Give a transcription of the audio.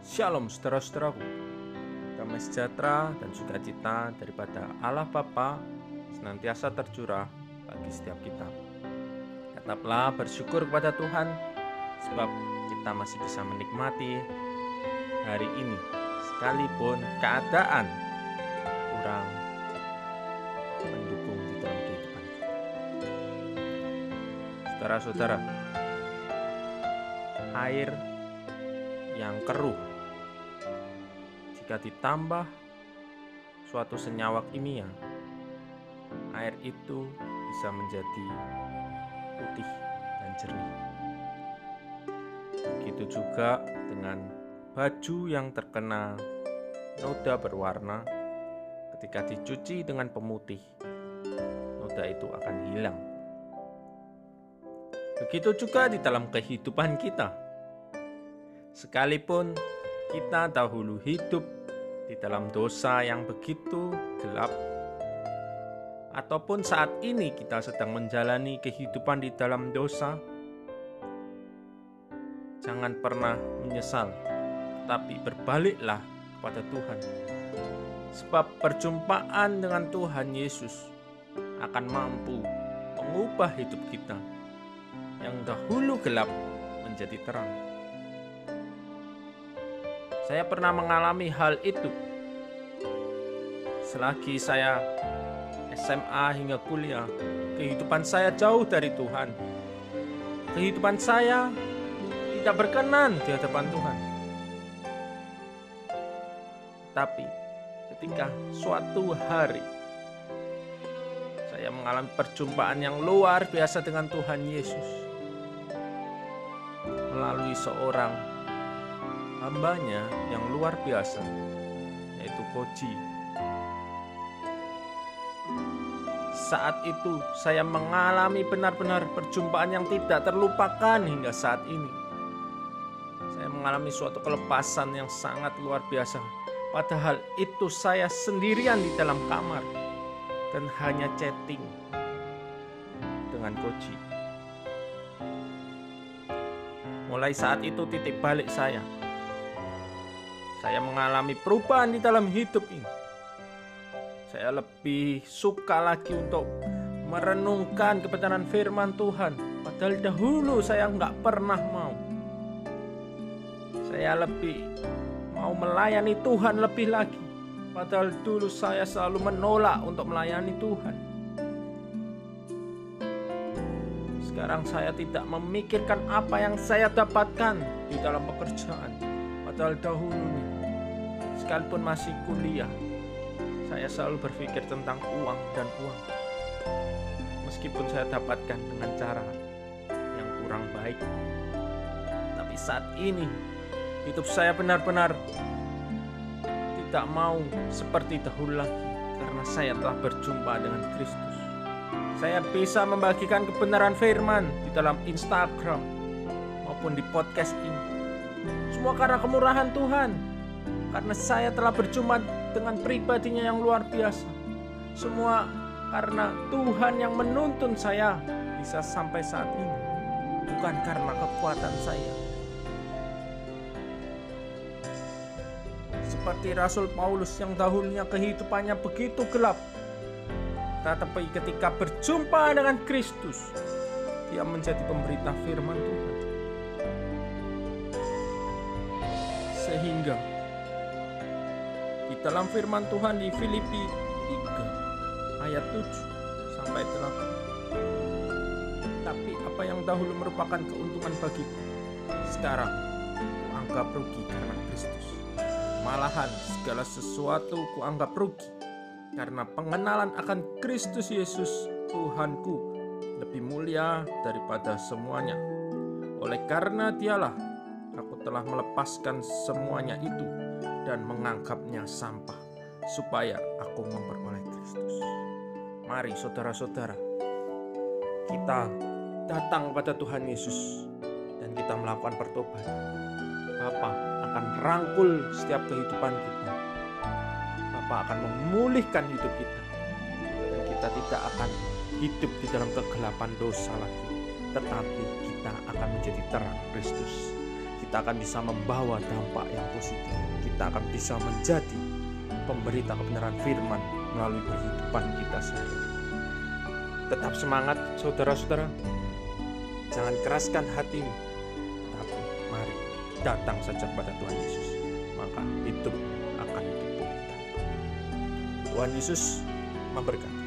Shalom saudara-saudaraku. Damai sejahtera dan sukacita daripada Allah Bapa senantiasa tercurah bagi setiap kita. Tetaplah bersyukur kepada Tuhan Sebab kita masih bisa menikmati hari ini Sekalipun keadaan kurang mendukung di dalam kehidupan kita. Saudara-saudara Air yang keruh jika ditambah suatu senyawa kimia air itu bisa menjadi putih dan jernih. Begitu juga dengan baju yang terkena noda berwarna. Ketika dicuci dengan pemutih noda itu akan hilang. Begitu juga di dalam kehidupan kita. Sekalipun kita dahulu hidup di dalam dosa yang begitu gelap, ataupun saat ini kita sedang menjalani kehidupan di dalam dosa, jangan pernah menyesal, tetapi berbaliklah kepada Tuhan. Sebab perjumpaan dengan Tuhan Yesus akan mampu mengubah hidup kita yang dahulu gelap menjadi terang. Saya pernah mengalami hal itu. Selagi saya SMA hingga kuliah, kehidupan saya jauh dari Tuhan. Kehidupan saya tidak berkenan di hadapan Tuhan. Tapi ketika suatu hari saya mengalami perjumpaan yang luar biasa dengan Tuhan Yesus melalui seorang hambanya yang luar biasa, yaitu Koji. Saat itu saya mengalami benar-benar perjumpaan yang tidak terlupakan hingga saat ini. Saya mengalami suatu kelepasan yang sangat luar biasa. Padahal itu saya sendirian di dalam kamar dan hanya chatting dengan Koji. Mulai saat itu titik balik saya saya mengalami perubahan di dalam hidup ini. Saya lebih suka lagi untuk merenungkan kebenaran firman Tuhan. Padahal dahulu saya nggak pernah mau. Saya lebih mau melayani Tuhan lebih lagi. Padahal dulu saya selalu menolak untuk melayani Tuhan. Sekarang saya tidak memikirkan apa yang saya dapatkan di dalam pekerjaan. Padahal dahulu sekalipun masih kuliah, saya selalu berpikir tentang uang dan uang. Meskipun saya dapatkan dengan cara yang kurang baik. Tapi saat ini, hidup saya benar-benar tidak mau seperti dahulu lagi karena saya telah berjumpa dengan Kristus. Saya bisa membagikan kebenaran firman di dalam Instagram maupun di podcast ini. Semua karena kemurahan Tuhan karena saya telah berjumpa dengan pribadinya yang luar biasa. Semua karena Tuhan yang menuntun saya bisa sampai saat ini, bukan karena kekuatan saya. Seperti Rasul Paulus yang dahulunya kehidupannya begitu gelap, tetapi ketika berjumpa dengan Kristus, dia menjadi pemberita firman Tuhan. Sehingga di dalam firman Tuhan di Filipi 3 ayat 7 sampai 8. Tapi apa yang dahulu merupakan keuntungan bagiku, sekarang kuanggap rugi karena Kristus. Malahan segala sesuatu kuanggap rugi karena pengenalan akan Kristus Yesus Tuhanku lebih mulia daripada semuanya. Oleh karena dialah aku telah melepaskan semuanya itu dan menganggapnya sampah supaya aku memperoleh Kristus. Mari saudara-saudara, kita datang pada Tuhan Yesus dan kita melakukan pertobatan. Bapa akan rangkul setiap kehidupan kita. Bapa akan memulihkan hidup kita. Dan kita tidak akan hidup di dalam kegelapan dosa lagi. Tetapi kita akan menjadi terang Kristus kita akan bisa membawa dampak yang positif. Kita akan bisa menjadi pemberita kebenaran firman melalui kehidupan kita sehari. Tetap semangat saudara-saudara. Jangan keraskan hatimu. Tapi mari datang saja kepada Tuhan Yesus. Maka hidup akan dipulihkan. Tuhan Yesus memberkati.